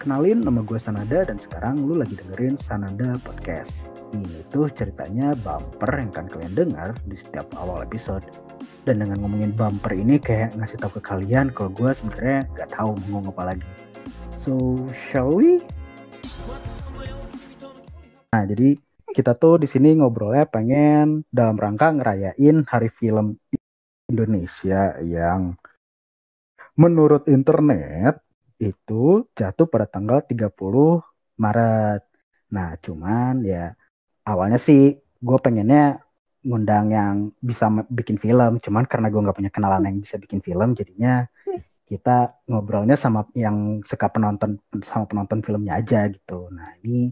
Kenalin nama gue Sanada dan sekarang lu lagi dengerin Sanada Podcast. Ini tuh ceritanya bumper yang kan kalian dengar di setiap awal episode. Dan dengan ngomongin bumper ini kayak ngasih tahu ke kalian kalau gue sebenarnya gak tahu mau ngomong apa lagi. So, shall we? Nah, jadi kita tuh di sini ngobrolnya pengen dalam rangka ngerayain Hari Film Indonesia yang menurut internet itu jatuh pada tanggal 30 Maret. Nah, cuman ya awalnya sih gue pengennya ngundang yang bisa bikin film, cuman karena gue nggak punya kenalan yang bisa bikin film, jadinya kita ngobrolnya sama yang suka penonton sama penonton filmnya aja gitu. Nah, ini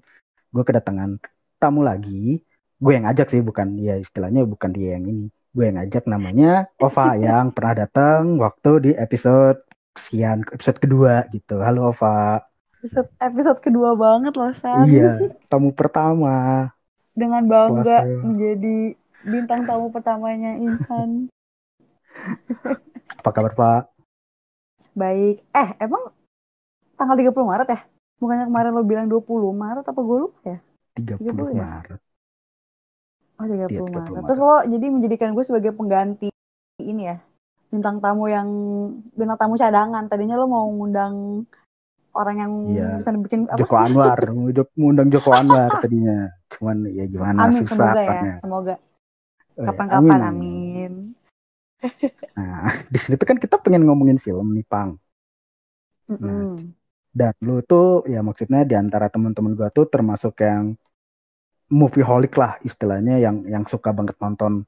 gue kedatangan tamu lagi. Gue yang ngajak sih, bukan ya istilahnya bukan dia yang ini. Gue yang ngajak namanya Ova yang pernah datang waktu di episode sekian episode kedua gitu. Halo Ova. Episode, episode kedua banget loh San. Iya, tamu pertama. Dengan bangga Setelah menjadi bintang tamu pertamanya Insan. Apa kabar Pak? Baik. Eh, emang tanggal 30 Maret ya? Bukannya kemarin lo bilang 20 Maret apa gue lupa ya? 30, 30 ya? Maret. Oh, 30, 30 Maret. Maret. Terus lo jadi menjadikan gue sebagai pengganti ini ya? Bintang tamu yang bintang tamu cadangan. Tadinya lo mau ngundang orang yang iya. bisa bikin apa? Joko Anwar, ngundang Joko Anwar tadinya. Cuman ya gimana amin, susah semoga ya, semoga. Oh, ya, Kapan-kapan amin. amin. Nah, di sini tuh kan kita pengen ngomongin film nih, Pang. Mm -hmm. Nah, dan lu tuh ya maksudnya di antara teman-teman gua tuh termasuk yang movie holic lah istilahnya yang yang suka banget nonton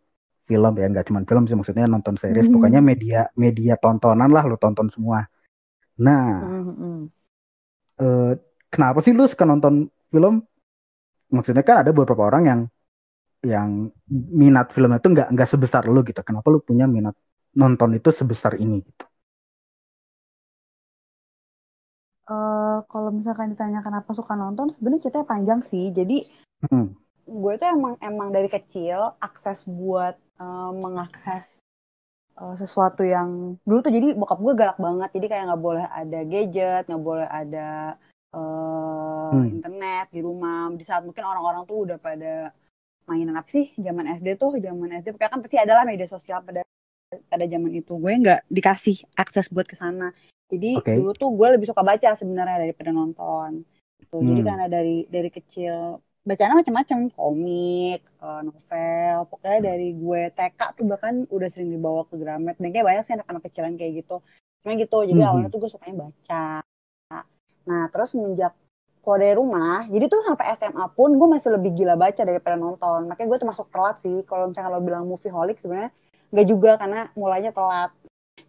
film ya nggak cuma film sih maksudnya nonton series mm. pokoknya media media tontonan lah lo tonton semua nah mm-hmm. uh, kenapa sih lu suka nonton film maksudnya kan ada beberapa orang yang yang minat filmnya itu nggak nggak sebesar lu gitu kenapa lu punya minat nonton itu sebesar ini gitu uh, kalau misalkan ditanya kenapa suka nonton sebenarnya kita panjang sih jadi hmm. gue tuh emang emang dari kecil akses buat uh, mengakses uh, sesuatu yang dulu tuh jadi bokap gue galak banget jadi kayak nggak boleh ada gadget nggak boleh ada uh, hmm. internet di rumah di saat mungkin orang-orang tuh udah pada mainan apa sih zaman SD tuh zaman SD pokoknya kan pasti adalah media sosial pada pada zaman itu gue nggak dikasih akses buat ke sana jadi okay. dulu tuh gue lebih suka baca sebenarnya daripada nonton gitu. hmm. jadi karena dari dari kecil bacaan macam-macam komik uh, novel pokoknya hmm. dari gue TK tuh bahkan udah sering dibawa ke Gramet dan kayak banyak sih anak-anak kecilan kayak gitu cuma gitu jadi mm -hmm. awalnya tuh gue sukanya baca nah terus semenjak kalau dari rumah jadi tuh sampai SMA pun gue masih lebih gila baca daripada nonton makanya gue termasuk telat sih kalau misalnya lo bilang movie holic sebenarnya nggak juga karena mulainya telat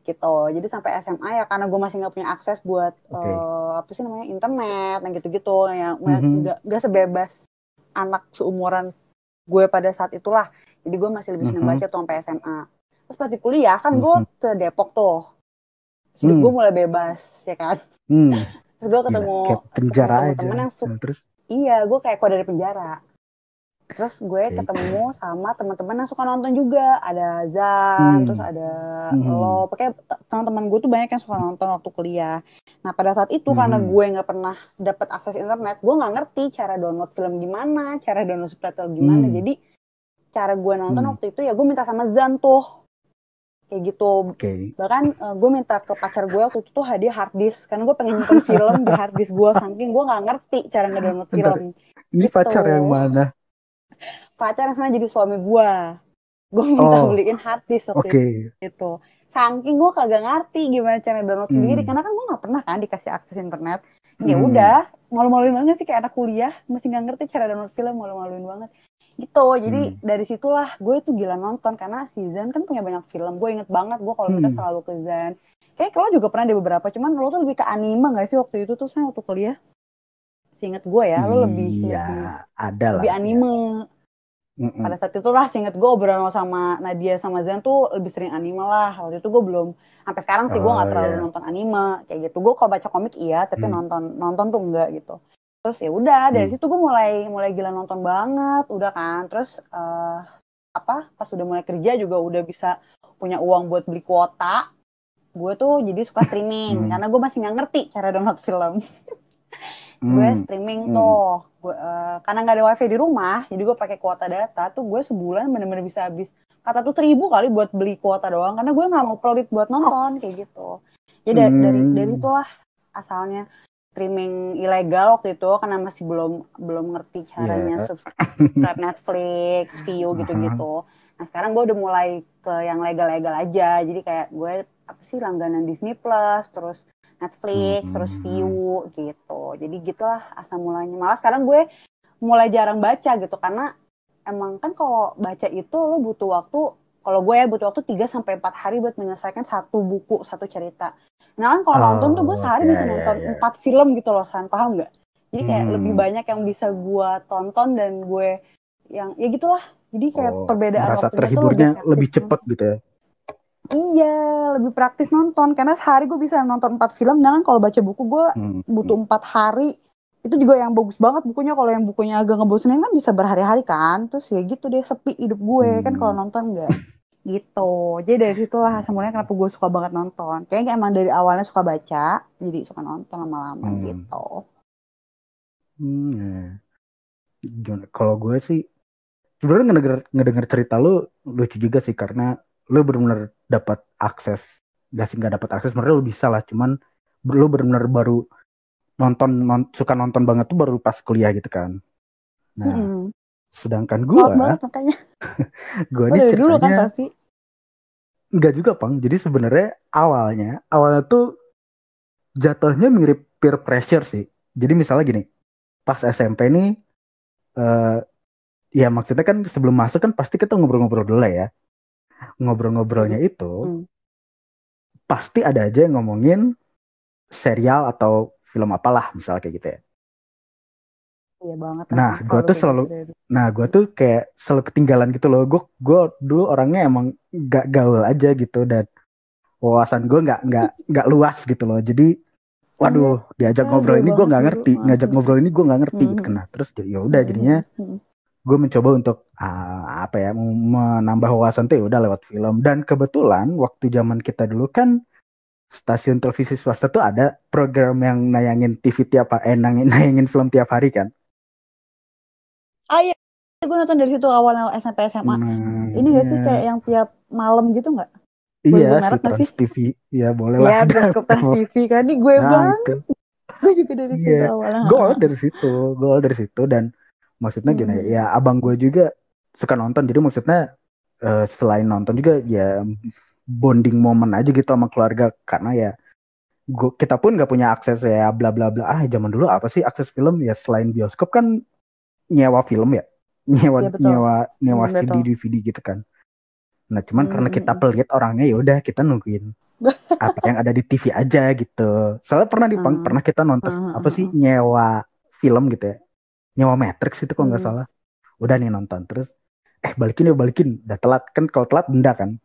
gitu jadi sampai SMA ya karena gue masih nggak punya akses buat okay. uh, eh, apa sih namanya internet dan gitu-gitu yang nggak mm -hmm. sebebas anak seumuran gue pada saat itulah jadi gue masih lebih seneng mm -hmm. baca tuh sampai SMA terus pas di kuliah kan gue mm -hmm. ke Depok tuh hidup mm. gue mulai bebas ya kan mm. terus gue ketemu ya, penjara ketemu aja temen yang nah, terus iya gue kayak keluar dari penjara terus gue okay. ketemu sama teman-teman yang suka nonton juga ada Zan hmm. terus ada hmm. lo pokoknya teman-teman gue tuh banyak yang suka nonton waktu kuliah nah pada saat itu hmm. karena gue nggak pernah dapat akses internet gue nggak ngerti cara download film gimana cara download subtitle gimana hmm. jadi cara gue nonton hmm. waktu itu ya gue minta sama Zan tuh kayak gitu okay. bahkan uh, gue minta ke pacar gue waktu itu tuh hadiah hard disk karena gue pengen nonton film di hard disk gue saking gue nggak ngerti cara ngedownload film ini gitu. pacar yang mana pacar yang jadi suami gue gue minta oh. beliin hard disk waktu okay. itu saking gue kagak ngerti gimana cara download hmm. sendiri karena kan gue nggak pernah kan dikasih akses internet ya hmm. udah malu-maluin banget sih kayak anak kuliah masih nggak ngerti cara download film malu-maluin banget gitu jadi hmm. dari situlah gue tuh gila nonton karena si Zan kan punya banyak film gue inget banget gue kalau hmm. minta selalu ke Zan kayak kalau juga pernah di beberapa cuman lo tuh lebih ke anime gak sih waktu itu tuh saya waktu kuliah seinget gue ya lo lebih iya, lebih, ada lebih ya. anime ya Mm-mm. Pada saat itu lah seinget gue obrolan sama Nadia sama Zen tuh lebih sering anime lah. Waktu itu gue belum sampai sekarang sih gue nggak oh, terlalu yeah. nonton anime kayak gitu. Gue kalau baca komik iya, tapi mm. nonton nonton tuh enggak gitu. Terus ya udah dari mm. situ gue mulai mulai gila nonton banget, udah kan. Terus uh, apa? Pas udah mulai kerja juga udah bisa punya uang buat beli kuota. Gue tuh jadi suka streaming mm. karena gue masih nggak ngerti cara download film. hmm. gue streaming hmm. tuh gue uh, karena nggak ada wifi di rumah jadi gue pakai kuota data tuh gue sebulan bener-bener bisa habis kata tuh seribu kali buat beli kuota doang karena gue nggak mau pelit buat nonton kayak gitu jadi hmm. dari dari itulah asalnya streaming ilegal waktu itu karena masih belum belum ngerti caranya yeah. subscribe Netflix, View gitu-gitu. Nah sekarang gue udah mulai ke yang legal-legal aja. Jadi kayak gue apa sih langganan Disney Plus, terus Netflix, hmm. terus View gitu. Jadi gitulah asal mulanya. Malah sekarang gue mulai jarang baca gitu karena emang kan kalau baca itu lo butuh waktu kalau gue ya butuh waktu 3 sampai empat hari buat menyelesaikan satu buku, satu cerita. Nah kan kalau oh, nonton tuh gue sehari yeah, bisa iya, nonton yeah, empat film gitu loh, San paham nggak? Jadi kayak hmm. lebih banyak yang bisa gue tonton dan gue yang ya gitulah. Jadi kayak oh, perbedaan waktunya terhiburnya lebih, lebih cepet gitu ya? Iya, lebih praktis nonton karena sehari gue bisa nonton empat film. Jangan kalau baca buku gue hmm. butuh hmm. empat hari. Itu juga yang bagus banget bukunya. Kalau yang bukunya agak ngebosenin kan bisa berhari-hari kan. Terus ya gitu deh sepi hidup gue hmm. kan kalau nonton enggak gitu jadi dari situ lah semuanya kenapa gue suka banget nonton kayaknya emang dari awalnya suka baca jadi suka nonton lama-lama hmm. gitu hmm. Ya. kalau gue sih sebenarnya ngedenger, ngedenger cerita lu lucu juga sih karena lu benar-benar dapat akses gak sih nggak dapat akses sebenarnya lu bisa lah cuman lu benar-benar baru nonton non, suka nonton banget tuh baru pas kuliah gitu kan nah -hmm. Sedangkan gue, gue ini ceritanya dulu kan. Enggak juga, Pang. Jadi sebenarnya awalnya, awalnya tuh jatuhnya mirip peer pressure sih. Jadi misalnya gini, pas SMP nih, uh, ya maksudnya kan sebelum masuk kan pasti kita ngobrol-ngobrol dulu ya. Ngobrol-ngobrolnya hmm. itu, hmm. pasti ada aja yang ngomongin serial atau film apalah, misalnya kayak gitu ya. Iya banget. Nah, gue tuh selalu, gitu. nah gue tuh kayak selalu ketinggalan gitu loh. Gue gue dulu orangnya emang gak gaul aja gitu dan wawasan gue nggak nggak nggak luas gitu loh. Jadi, waduh, iya. diajak ngobrol ini gue nggak ngerti, ngajak ngobrol ini gue nggak ngerti gitu. Nah, terus jadi ya udah jadinya gue mencoba untuk uh, apa ya menambah wawasan tuh ya udah lewat film dan kebetulan waktu zaman kita dulu kan stasiun televisi swasta tuh ada program yang nayangin TV tiap eh nayangin, nayangin film tiap hari kan ah iya gue nonton dari situ awal SMP SMA hmm, ini gak sih iya. kayak yang tiap malam gitu nggak Iya, si Trans? TV. Ya, boleh lah. Iya, Trans TV kan. Ini gue nah, banget. Gue juga dari yeah. situ awalnya. Gue dari situ. Gue dari situ. Dan maksudnya gini, hmm. ya abang gue juga suka nonton. Jadi maksudnya uh, selain nonton juga ya bonding moment aja gitu sama keluarga. Karena ya gua, kita pun gak punya akses ya bla bla bla. Ah, zaman dulu apa sih akses film? Ya selain bioskop kan nyewa film ya nyewa ya, nyewa nyewa hmm, CD DVD gitu kan nah cuman hmm. karena kita pelit orangnya ya udah kita nungguin apa yang ada di TV aja gitu soalnya pernah di hmm. pernah kita nonton hmm. apa sih nyewa film gitu ya nyewa Matrix itu kok nggak hmm. salah. Udah nih nonton terus eh balikin ya balikin. Udah telat. Kan kalau telat benda kan.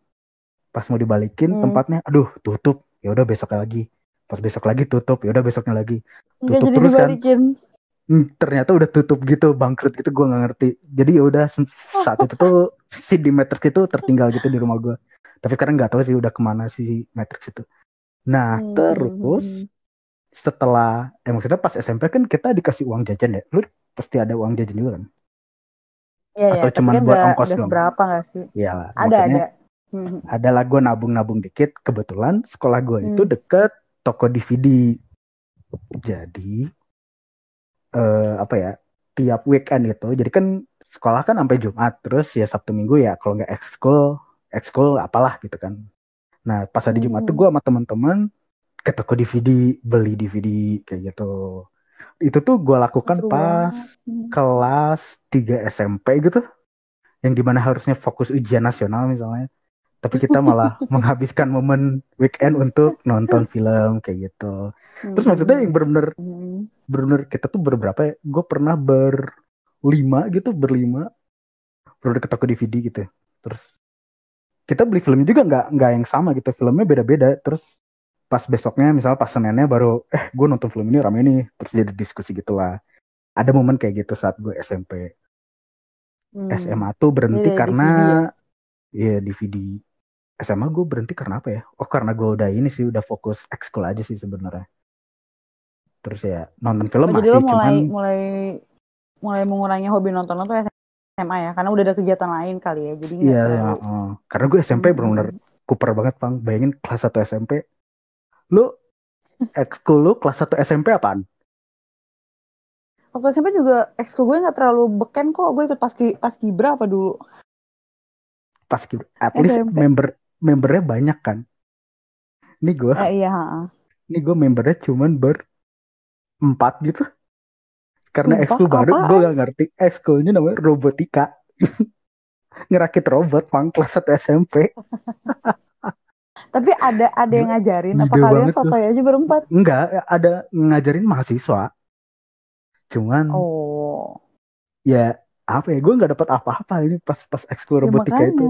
Pas mau dibalikin hmm. tempatnya aduh tutup. Ya udah besok lagi. Pas besok lagi tutup. Ya udah besoknya lagi. Tutup terus kan. Hmm, ternyata udah tutup gitu bangkrut gitu gue nggak ngerti. Jadi ya udah saat itu tuh si di Matrix itu tertinggal gitu di rumah gue tapi sekarang nggak tahu sih udah ke mana si Matrix itu. Nah hmm. terus setelah eh maksudnya pas SMP kan kita dikasih uang jajan ya? Lu pasti ada uang jajan juga kan? Ya, atau ya, cuma kan buat ongkos doang? berapa gak sih? Iya ada ada. Hmm. ada lah gue nabung-nabung dikit. Kebetulan sekolah gue hmm. itu deket toko DVD jadi uh, apa ya tiap weekend itu jadi kan sekolah kan sampai Jumat. Terus ya Sabtu Minggu ya kalau nggak ekskul ekskul apalah gitu kan. Nah pas hari Jumat tuh hmm. gue sama teman-teman ke toko DVD beli DVD kayak gitu itu tuh gue lakukan Betul. pas hmm. kelas 3 SMP gitu. Yang di mana harusnya fokus ujian nasional misalnya. Tapi kita malah menghabiskan momen weekend untuk nonton film kayak gitu. Terus maksudnya yang benar-benar hmm. benar-benar kita tuh berberapa ya? Gue pernah berlima gitu berlima. Benar ke toko DVD gitu terus kita beli filmnya juga nggak nggak yang sama gitu. Filmnya beda-beda. Terus pas besoknya misalnya pas senennya baru eh gue nonton film ini rame nih terus jadi diskusi gitulah ada momen kayak gitu saat gue SMP hmm. SMA tuh berhenti yeah, karena ya DVD SMA gue berhenti karena apa ya? Oh karena gue udah ini sih udah fokus ekskul aja sih sebenarnya. terus ya nonton film oh, masih jadi lo mulai cuman mulai mulai mengurangi hobi nonton tuh SMA ya karena udah ada kegiatan lain kali ya jadi iya terlalu... ya, uh, karena gue SMP hmm. benar-benar kuper banget bang bayangin kelas 1 SMP lu ekskul lu kelas 1 SMP apaan? Waktu SMP juga ekskul gue nggak terlalu beken kok. Gue ikut pas pas kibra apa dulu? Pas kibra at least SMP. member membernya banyak kan? Ini gue eh, iya ini gue membernya cuman ber empat gitu. Karena ekskul baru gue gak ngerti. Ekskulnya namanya robotika. Ngerakit robot pang kelas satu SMP tapi ada ada yang ngajarin? Apa kalian sotoy aja berempat? Enggak ada ngajarin mahasiswa. Cuman oh. ya apa ya gue nggak dapat apa-apa ini pas pas ekskul ya, robotika makanya. itu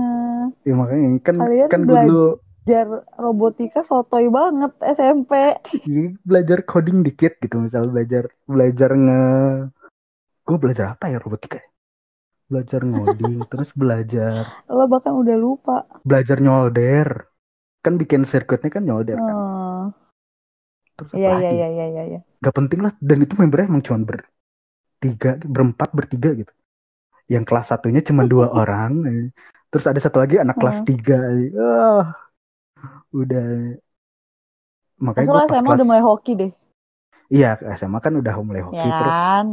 ya makanya kan Kalian kan gue dulu belajar robotika sotoy banget SMP ya, belajar coding dikit gitu misal belajar belajar nge gue belajar apa ya robotika belajar ngoding terus belajar lo bahkan udah lupa. belajar nyolder kan bikin sirkuitnya kan nyolder kan. Oh. terus iya, iya iya iya iya iya. Gak penting lah. Dan itu membernya emang cuma bertiga berempat bertiga gitu. Yang kelas satunya cuma dua orang terus ada satu lagi anak kelas hmm. tiga oh, udah. Makanya gue pas SMA kelas... udah mulai hoki deh. Iya SMA kan udah mulai hoki ya, terus. kan?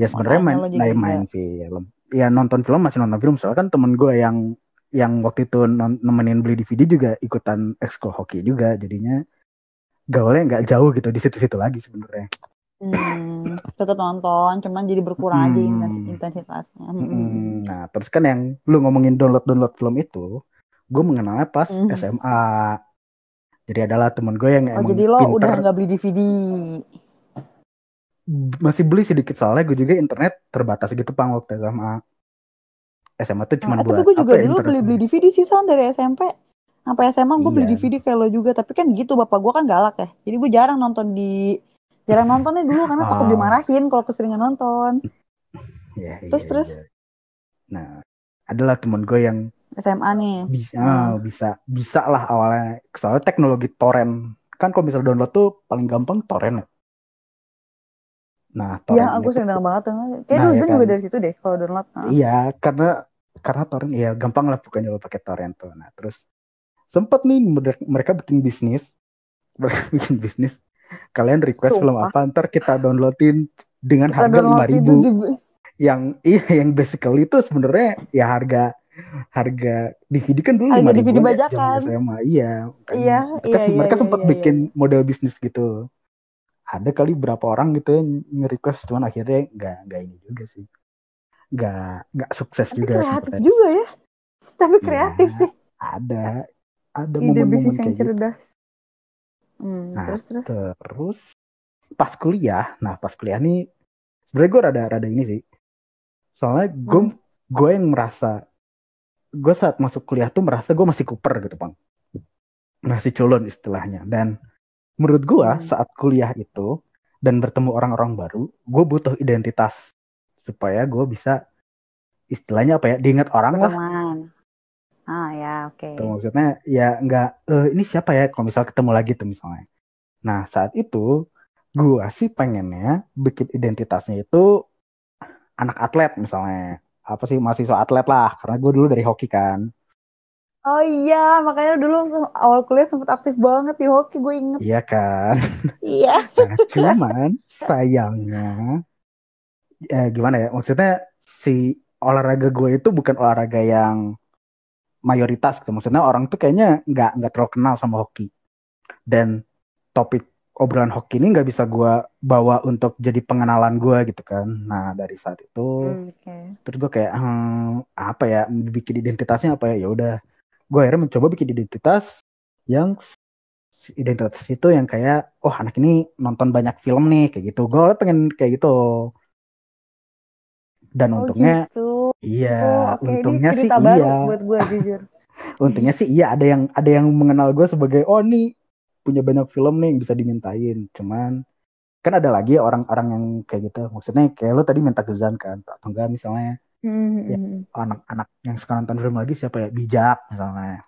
ya sebenarnya main main, main film. Ya nonton film masih nonton film. Soalnya kan temen gue yang yang waktu itu nemenin beli DVD juga ikutan ekskul hoki juga jadinya gaulnya nggak jauh gitu di situ-situ lagi sebenarnya. Hmm, tetap nonton, cuman jadi berkurang hmm. aja intensitasnya. Hmm. Hmm. Nah, terus kan yang lu ngomongin download-download film itu, gue mengenalnya pas hmm. SMA. Jadi adalah temen gue yang oh, emang jadi lo pinter. udah nggak beli DVD? Masih beli sedikit soalnya gue juga internet terbatas gitu pang waktu SMA. SMA tuh cuma nah, buat tapi gue juga ya, dulu beli beli DVD sih san dari SMP sampai SMA gue iya. beli DVD kayak lo juga tapi kan gitu bapak gue kan galak ya jadi gue jarang nonton di jarang nontonnya dulu karena oh. takut dimarahin kalau keseringan nonton ya, terus iya, terus iya. nah adalah temen gue yang SMA nih bisa hmm. oh, bisa bisa lah awalnya soalnya teknologi torrent kan kalau misalnya download tuh paling gampang torrent ya Nah, torrent. Iya, aku sering banget tuh. Kayak nah, ya kan? juga dari situ deh kalau download. Nah. Iya, karena karena torrent ya gampang lah bukannya lo pakai torrent tuh nah terus sempet nih mereka bikin bisnis mereka bikin bisnis kalian request Sumpah. film apa ntar kita downloadin dengan kita harga lima ribu di... yang iya yang basically itu sebenarnya ya harga harga DVD kan dulu lima ribu DVD bajakan. SMA iya kan. iya, mereka, iya, mereka iya, sempat iya, bikin iya. model bisnis gitu ada kali berapa orang gitu yang nge-request cuman akhirnya nggak nggak ini juga sih nggak nggak sukses tapi juga kreatif sih, juga ya tapi iya, kreatif ya, sih ada ada momen-momen kayak gitu. cerdas. hmm, nah terus, terus terus pas kuliah nah pas kuliah nih sebenarnya gue rada rada ini sih soalnya gue hmm. gue yang merasa gue saat masuk kuliah tuh merasa gue masih kuper gitu bang masih culun istilahnya dan menurut gue hmm. saat kuliah itu dan bertemu orang-orang baru gue butuh identitas supaya gue bisa istilahnya apa ya diingat orang lah ah ya oke okay. maksudnya ya nggak uh, ini siapa ya kalau misal ketemu lagi tuh misalnya nah saat itu gue sih pengennya bikin identitasnya itu anak atlet misalnya apa sih mahasiswa atlet lah karena gue dulu dari hoki kan Oh iya, makanya dulu awal kuliah sempet aktif banget di hoki, gue inget. Iya kan? Iya. nah, cuman sayangnya eh, gimana ya? Maksudnya si olahraga gue itu bukan olahraga yang mayoritas gitu. Maksudnya orang tuh kayaknya nggak nggak terlalu kenal sama hoki. Dan topik obrolan hoki ini nggak bisa gue bawa untuk jadi pengenalan gue gitu kan. Nah dari saat itu hmm, okay. terus gue kayak hmm, apa ya? Bikin identitasnya apa ya? Ya udah. Gue akhirnya mencoba bikin identitas yang identitas itu yang kayak oh anak ini nonton banyak film nih kayak gitu. Gue pengen kayak gitu dan oh, untungnya gitu. iya oh, okay. untungnya sih iya buat gue jujur untungnya sih iya ada yang ada yang mengenal gue sebagai oh nih punya banyak film nih yang bisa dimintain cuman kan ada lagi ya orang-orang yang kayak gitu maksudnya kayak lo tadi minta kezan kan atau enggak misalnya mm-hmm. ya, anak-anak yang suka nonton film lagi siapa ya bijak misalnya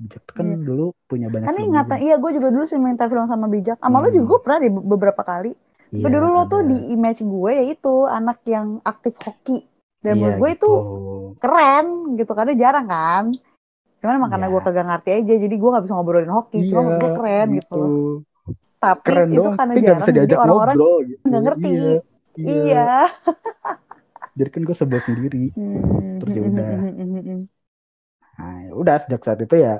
bijak kan yeah. dulu punya banyak kan film ngata iya gue juga dulu sih minta film sama bijak sama hmm. lo juga pernah di beberapa kali Tapi dulu lo tuh di image gue ya itu anak yang aktif hoki. Dan Iya, menurut gue itu gitu. keren gitu karena jarang kan. Cuman emang karena Iya. gue kagak ngerti aja jadi gue gak bisa ngobrolin hoki. Cuma menurut gue keren gitu. Tapi Keren itu doang, karena jarang bisa jadi diajak orang-orang ngobrol gitu. nggak ngerti. Iya. Iya. iya. Jadi kan gue sebel sendiri. Hmm, Terus ya hmm, udah. hmm, hmm, hmm, hmm. Nah, ya udah sejak saat itu ya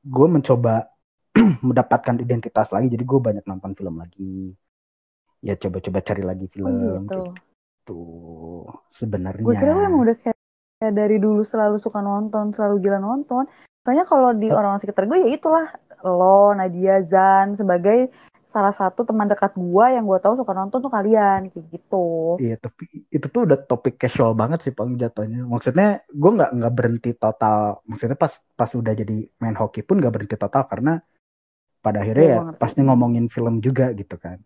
gue mencoba mendapatkan identitas lagi. Jadi gue banyak nonton film lagi. Ya coba-coba cari lagi Oh film gitu. kayak gitu. Sebenarnya. Gue kira emang udah kayak, kayak dari dulu selalu suka nonton, selalu gila nonton. Soalnya kalau di Eh. orang sekitar gue ya itulah lo, Nadia, Zan sebagai salah satu teman dekat gue yang gue tahu suka nonton tuh kalian kayak gitu. Iya tapi itu tuh udah topik casual banget sih pang jatuhnya. Maksudnya gue nggak nggak berhenti total. Maksudnya pas pas udah jadi main hoki pun nggak berhenti total karena pada akhirnya Iya, ya gua ngerti. pasti ngomongin film juga gitu kan.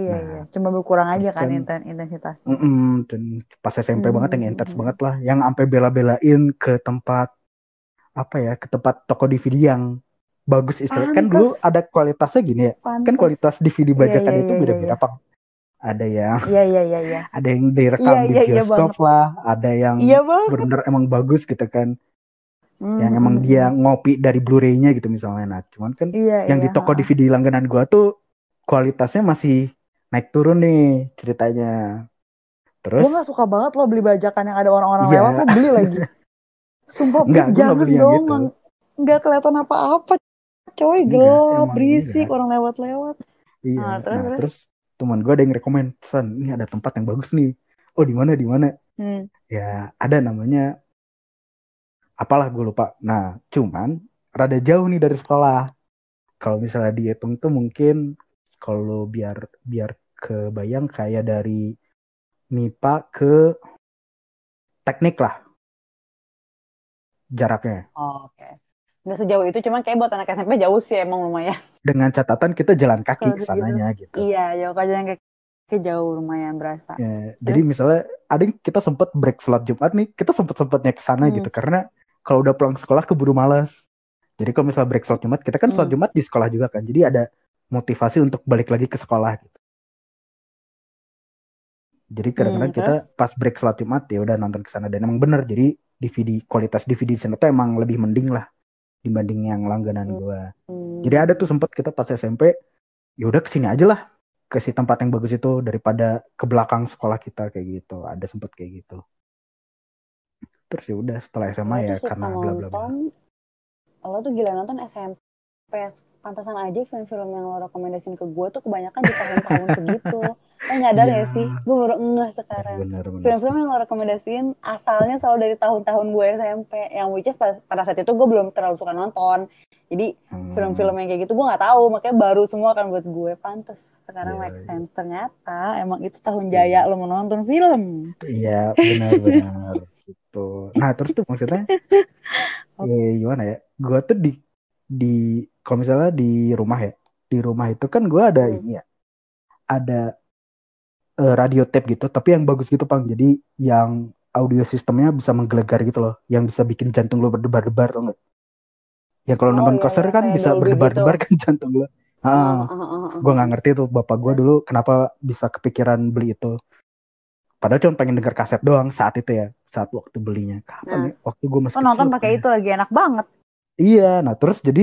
Iya Nah, iya, cuma berkurang aja kan kan- inten intensitas. Mm-mm, dan pas SMP banget yang intens banget lah, yang sampai bela-belain ke tempat apa ya, ke tempat toko DVD yang bagus istilahnya. Kan dulu ada kualitasnya gini ya, kan Pantes. kualitas DVD Iya, bajakan iya, itu iya, beda-beda iya. Pang. Ada yang Iya iya iya iya. ada yang direkam Iya, di iya, iya bioskop banget. lah, ada yang Iya bener emang bagus gitu kan, Hmm, yang emang dia ngopi dari Blu-ray-nya gitu misalnya. Nah, cuman kan Iya yang iya. di toko. DVD langganan gua tuh kualitasnya masih naik turun nih ceritanya. Terus Gue gak suka banget lo beli bajakan yang ada orang-orang Iya. lewat lo beli lagi. Sumpah Enggak, jangan beli dong. gitu. Nggak- kelihatan apa-apa. Coy gelap, emang berisik, enggak. orang lewat-lewat. Iya, Nah, terus, nah terus? terus teman gue ada yang rekomend, San, ini ada tempat yang bagus nih. Oh di mana di mana? Hmm. Ya ada namanya, apalah gue lupa. Nah cuman rada jauh nih dari sekolah. Kalau misalnya dihitung tuh mungkin kalau biar biar kebayang kayak dari MIPA ke teknik lah jaraknya. Oh, Oke. Nggak sejauh itu, cuman kayak buat anak SMP jauh sih emang lumayan. Dengan catatan kita jalan kaki ke sananya gitu. Iya, jauh yang kayak, kayak jauh lumayan berasa. Ya, jadi misalnya ada yang kita sempet break sholat Jumat nih, kita sempet sempetnya ke sana Hmm. gitu karena kalau udah pulang sekolah keburu malas. Jadi kalau misalnya break sholat Jumat, kita kan sholat Hmm. Jumat di sekolah juga kan. Jadi ada motivasi untuk balik lagi ke sekolah gitu. Jadi kadang-kadang Hmm, kita pas break sholat Jumat ya udah nonton ke sana dan emang bener jadi DVD kualitas DVD di sana tuh emang lebih mending lah dibanding yang langganan Hmm. gua. Hmm. Jadi ada tuh sempet kita pas SMP, ya udah ke sini aja lah ke si tempat yang bagus itu daripada ke belakang sekolah kita kayak gitu. Ada sempet kayak gitu. Terus ya udah setelah SMA ya karena bla bla bla. lo tuh gila nonton SMP. Pantasan aja film-film yang lo rekomendasiin ke gue tuh kebanyakan di tahun-tahun segitu. Lo nyadar Iya. ya sih? Gue baru ngeh sekarang. Film-film yang lo rekomendasiin asalnya selalu dari tahun-tahun gue SMP. Yang which is pada, pada saat itu gue belum terlalu suka nonton. Jadi Hmm, film-film yang kayak gitu gue nggak tahu. Makanya baru semua kan buat gue. Pantes. Sekarang Iya, make iya. sense. Ternyata emang itu tahun Iya. jaya lo menonton film. Iya benar benar gitu. Nah terus tuh maksudnya, eh, gimana ya? Gua tuh di di kalau misalnya di rumah ya, di rumah itu kan gua ada Hmm. ini ya, ada eh, radio tape gitu, tapi yang bagus gitu pang. Jadi yang audio sistemnya bisa menggelegar gitu loh, yang bisa bikin jantung lo berdebar-debar tau nggak? Yang kalau Oh, nonton iya, konser iya, kan bisa berdebar-debar kan jantung lo. Ah, Ah, ah, ah, ah, gue nggak ngerti tuh bapak gue dulu kenapa bisa kepikiran beli itu. Padahal cuma pengen denger kaset doang saat itu ya, saat waktu belinya. Kapan Nah. ya? Waktu gue masih Lo nonton pakai itu lagi enak banget. Iya, nah terus jadi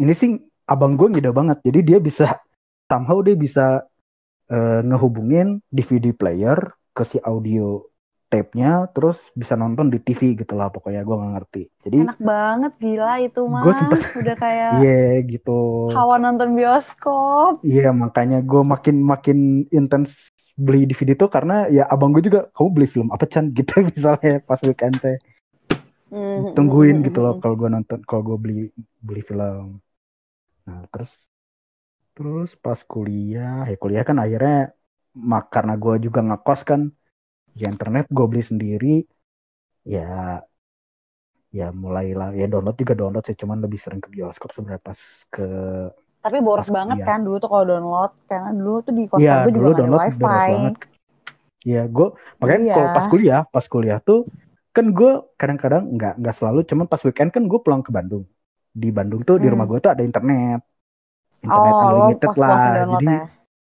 ini sih abang gue ngide banget. Jadi dia bisa somehow dia bisa eh, ngehubungin DVD player ke si audio tape-nya, terus bisa nonton di TV gitu lah pokoknya gue nggak ngerti. Jadi Enak banget gila itu mah. Gua sempet- Udah kayak iya gitu. hawa nonton bioskop. Iya makanya gue makin makin intens beli DVD tuh karena ya abang gue juga kamu beli film apa Chan gitu misalnya pas weekend teh Hmm, tungguin gitu loh hmm. kalau gue nonton kalau gue beli beli film nah terus terus pas kuliah ya kuliah kan akhirnya mak karena gue juga ngekos kan ya internet gue beli sendiri ya ya mulailah ya download juga download sih cuman lebih sering ke bioskop sebenarnya pas ke Tapi boros Pas banget kan dulu tuh kalau download. Karena dulu tuh di kosan Iya gue juga dulu nggak ada download wifi. boros banget. Iya gue makanya Iya. kalau pas kuliah pas kuliah tuh kan gue kadang-kadang nggak nggak selalu cuman pas weekend kan gue pulang ke Bandung di Bandung tuh di Hmm. rumah gue tuh ada internet internet Oh, unlimited lah jadi ya.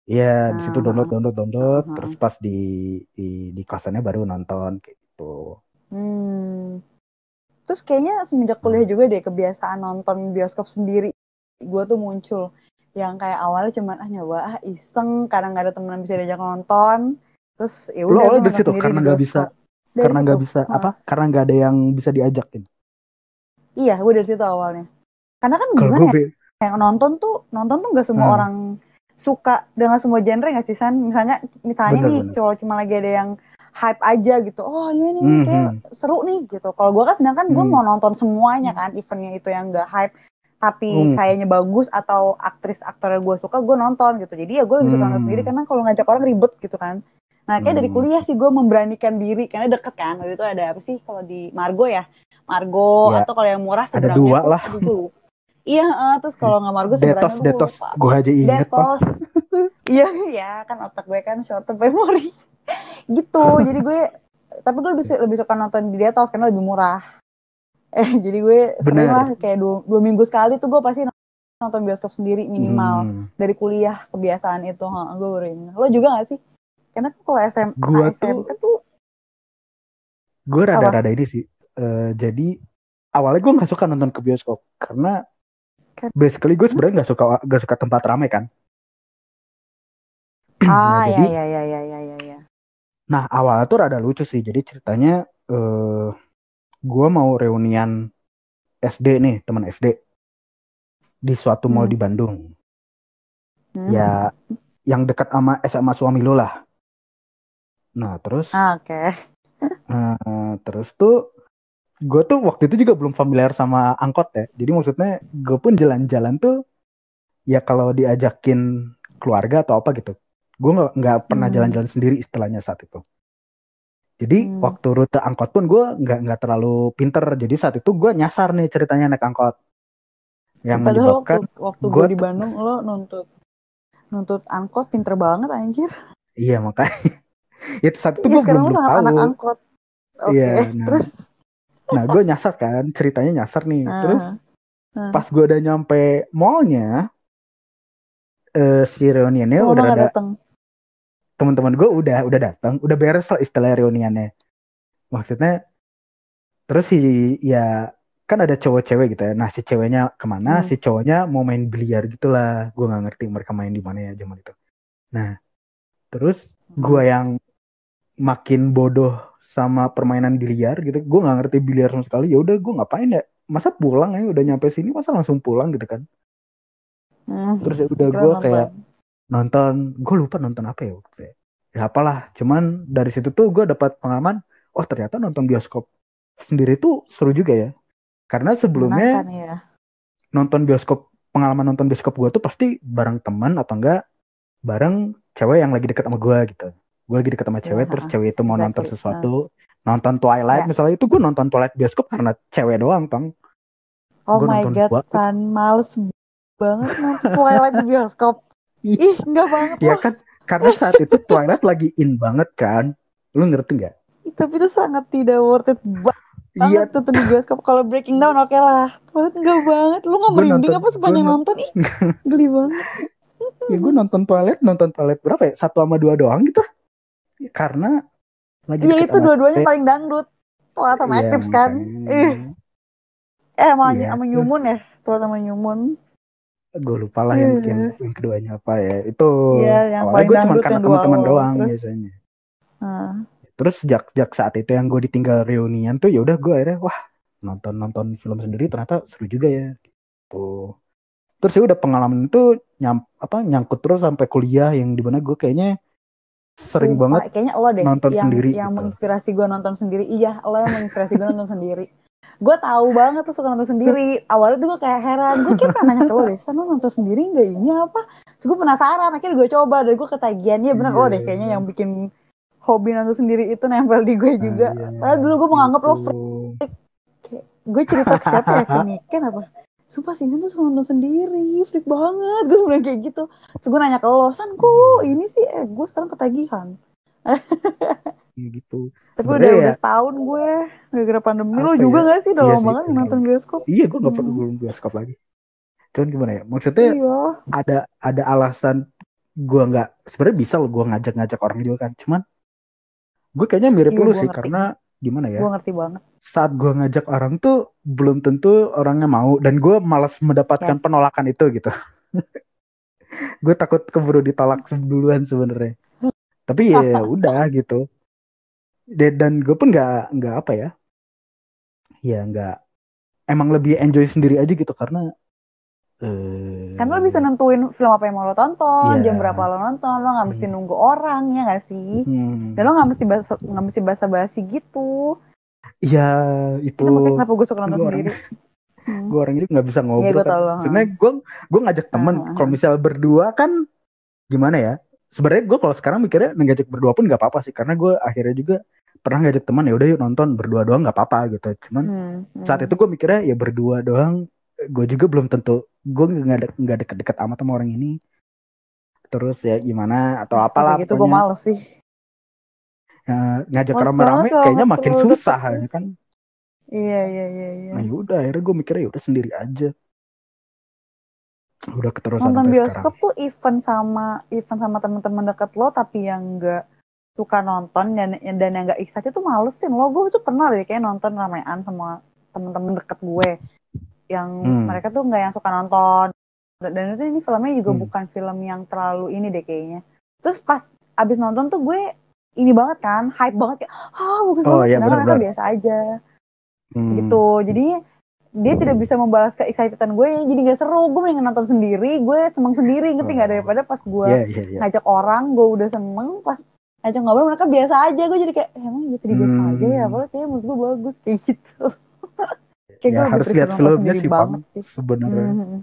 Iya, nah, di situ download, download, download, uh, terus pas di di di kosannya baru nonton gitu. Hmm. Terus kayaknya semenjak kuliah hmm. juga deh kebiasaan nonton bioskop sendiri. Gue tuh muncul yang kayak awalnya cuman ah nyoba ah iseng karena nggak ada temen bisa diajak nonton. Terus ya udah. Lo dari situ karena nggak bisa dari karena nggak bisa hmm. apa? Karena nggak ada yang bisa diajakin. Iya, gue dari situ awalnya. Karena kan gimana ya? Yang nonton tuh nonton tuh nggak semua hmm. orang suka dengan semua genre nggak sih San? Misalnya misalnya bener, nih cowok cuma lagi ada yang hype aja gitu. Oh iya nih mm-hmm. kayak seru nih gitu. Kalau gue kan sedangkan gue mm. mau nonton semuanya kan eventnya itu yang gak hype tapi mm. kayaknya bagus atau aktris aktor yang gue suka gue nonton gitu. Jadi ya gue lebih suka nonton sendiri mm. karena kalau ngajak orang ribet gitu kan. Nah kayak mm. dari kuliah sih gue memberanikan diri karena deket kan. Waktu itu ada apa sih kalau di Margo ya? Margo yeah. atau kalau yang murah sebenarnya ada dua lah. Iya, uh, terus kalau nggak Margo sebenarnya gue Detos, gue aja inget Detos. Iya, iya kan otak gue kan short term memory. gitu, jadi gue tapi gue lebih lebih suka nonton di Detos karena lebih murah. Eh, jadi gue sering lah kayak dua, dua minggu sekali tuh gue pasti nonton bioskop sendiri minimal hmm. dari kuliah kebiasaan itu. Ha, gue baru ingat. Lo juga gak sih? Karena kalau SM, SMP tuh, tuh gue rada-rada ini sih. Uh, jadi awalnya gue nggak suka nonton ke bioskop karena kan. basically gue sebenarnya nggak suka gak suka tempat ramai kan ah nah, ya, jadi, ya ya ya ya ya ya nah awalnya tuh rada lucu sih jadi ceritanya uh, gue mau reunian SD nih teman SD di suatu hmm. mall di Bandung hmm. ya yang dekat sama SMA suami lo lah nah terus ah, oke okay. uh, terus tuh gue tuh waktu itu juga belum familiar sama angkot ya. Jadi maksudnya gue pun jalan-jalan tuh ya kalau diajakin keluarga atau apa gitu. Gue nggak nggak pernah hmm. jalan-jalan hmm. sendiri istilahnya saat itu. Jadi hmm. waktu rute angkot pun gue nggak nggak terlalu pinter. Jadi saat itu gue nyasar nih ceritanya naik angkot. Yang Padahal menyebabkan waktu, waktu gue di Bandung lo nuntut nuntut angkot pinter banget anjir. Iya makanya. itu saat itu ya, gue belum, belum tahu. anak angkot. Oke. Okay. Iya, nah, Terus Nah, gue nyasar kan, ceritanya nyasar nih. Uh, Terus uh. pas gue udah nyampe mallnya, uh, si reuniannya oh, udah ada. Teman-teman gue udah udah datang, udah beres lah istilah reuniannya. Maksudnya, terus si ya kan ada cowok-cewek gitu ya. Nah si ceweknya ke mana, hmm. si cowoknya mau main biliar gitulah. Gue nggak ngerti mereka main di mana ya zaman itu. Nah, terus gue hmm. yang makin bodoh sama permainan biliar gitu. Gue nggak ngerti biliar sama sekali. Ya udah gue ngapain ya? Masa pulang ya udah nyampe sini masa langsung pulang gitu kan? Hmm, terus ya udah gue kayak nonton. Gue lupa nonton apa ya waktu ya. Apalah. Cuman dari situ tuh gue dapat pengalaman oh ternyata nonton bioskop sendiri tuh seru juga ya. Karena sebelumnya ya. nonton bioskop pengalaman nonton bioskop gue tuh pasti bareng teman atau enggak bareng cewek yang lagi deket sama gue gitu gue lagi deket sama cewek yeah, terus cewek itu mau exactly. nonton sesuatu nonton Twilight yeah. misalnya itu gue nonton Twilight bioskop karena cewek doang tong. Oh gua my god gua, san males banget nonton Twilight di bioskop. Ih enggak banget ya kan karena saat itu Twilight lagi in banget kan. Lu ngerti nggak? Tapi itu sangat tidak worth it banget Iya. tuh tuh di bioskop. Kalau breaking down oke okay lah. Twilight enggak banget. Lu nggak merinding apa sepanjang nonton ih geli banget. ya gue nonton Twilight nonton Twilight berapa ya? Satu sama dua doang gitu karena lagi Iya itu dua-duanya paling dangdut. Tua sama iya, Eclipse kan. Ih. Eh sama iya. sama Nyumun ya, Tua sama Nyumun. Gue lupa lah yang, yang, yang keduanya apa ya. Itu iya, yang awalnya gue cuma karena teman-teman doang terus. biasanya. Uh. Terus sejak sejak saat itu yang gue ditinggal reunian tuh ya udah gue akhirnya wah nonton nonton film sendiri ternyata seru juga ya. Gitu. Terus ya udah pengalaman itu nyam, apa nyangkut terus sampai kuliah yang di mana gue kayaknya sering Sumpah, banget kayaknya lo deh nonton yang, sendiri yang gitu. menginspirasi gue nonton sendiri. Iya lo yang menginspirasi gue nonton sendiri. Gue tahu banget tuh suka nonton sendiri. Awalnya tuh gue kayak heran. Gue kayak pernah nanya ke lo deh sana nonton sendiri nggak? Ini apa? Terus gue penasaran. Akhirnya gue coba dan gue ketagihan. Ya benar yeah. lo deh kayaknya yang bikin hobi nonton sendiri itu nempel di gue juga. Uh, yeah. padahal dulu gue menganggap lo freak. Gue cerita ke siapa ya ke Niken apa sumpah sih tuh suka nonton sendiri freak banget. Gue bilang kayak gitu. Terus gue nanya ke lo san kok ini sih? Eh gue sekarang ketagihan. Ya gitu. Tapi udah ya, udah setahun gue gara-gara pandemi. Lo juga ya? gak sih udah iya lama banget nonton bioskop? Iya gue gak pernah hmm. bioskop lagi. Cuman gimana ya maksudnya iya. ada ada alasan gue nggak sebenarnya bisa loh gue ngajak-ngajak orang juga kan. Cuman gue kayaknya mirip iya, lu sih ngerti. karena gimana ya? Gue ngerti banget. Saat gue ngajak orang tuh belum tentu orangnya mau. Dan gue malas mendapatkan yes. penolakan itu gitu. Gue takut keburu ditolak duluan sebenarnya. Tapi ya udah gitu. Dan gue pun nggak nggak apa ya. Ya nggak. Emang lebih enjoy sendiri aja gitu karena uh, kan lo bisa nentuin film apa yang mau lo tonton yeah. jam berapa lo nonton lo nggak mesti hmm. nunggu orang ya nggak sih hmm. dan lo nggak mesti bahasa nggak mesti basa basi gitu Iya itu. itu makanya kenapa gue suka nonton sendiri. Hmm. gue orangnya nggak bisa ngobrol. Iya, kan. Sebenarnya gue gue ngajak temen. Uh, uh, kalau misal berdua kan gimana ya? Sebenarnya gue kalau sekarang mikirnya ngajak berdua pun nggak apa-apa sih karena gue akhirnya juga pernah ngajak teman ya udah yuk nonton berdua doang nggak apa-apa gitu cuman hmm, hmm. saat itu gue mikirnya ya berdua doang gue juga belum tentu gue nggak nggak deket-deket amat sama orang ini. Terus ya gimana atau apalah gitu gue males sih. Ya, ngajak rame-rame kayaknya makin susah ya kan. Iya iya iya iya. Nah yaudah akhirnya gue mikirnya yaudah sendiri aja. Udah keterusan nonton bioskop sekarang. tuh event sama event sama teman-teman deket lo tapi yang enggak suka nonton dan dan yang gak excited tuh malesin lo. Gue itu pernah deh kayak nonton ramean sama temen-temen deket gue yang hmm. mereka tuh nggak yang suka nonton dan itu ini filmnya juga hmm. bukan film yang terlalu ini deh kayaknya terus pas abis nonton tuh gue ini banget kan hype banget kayak ah bukan oh, iya, mereka biasa aja hmm. gitu jadi dia tidak bisa membalas ke excitedan gue jadi gak seru gue mending nonton sendiri gue seneng sendiri ngerti nggak oh. daripada pas gue yeah, yeah, yeah. ngajak orang gue udah seneng pas ngajak ngobrol mereka biasa aja gue jadi kayak emang ya tadi biasa hmm. aja ya padahal kayak menurut gue bagus kayak gitu kayak ya, gue harus lihat filmnya sih bang sebenarnya hmm.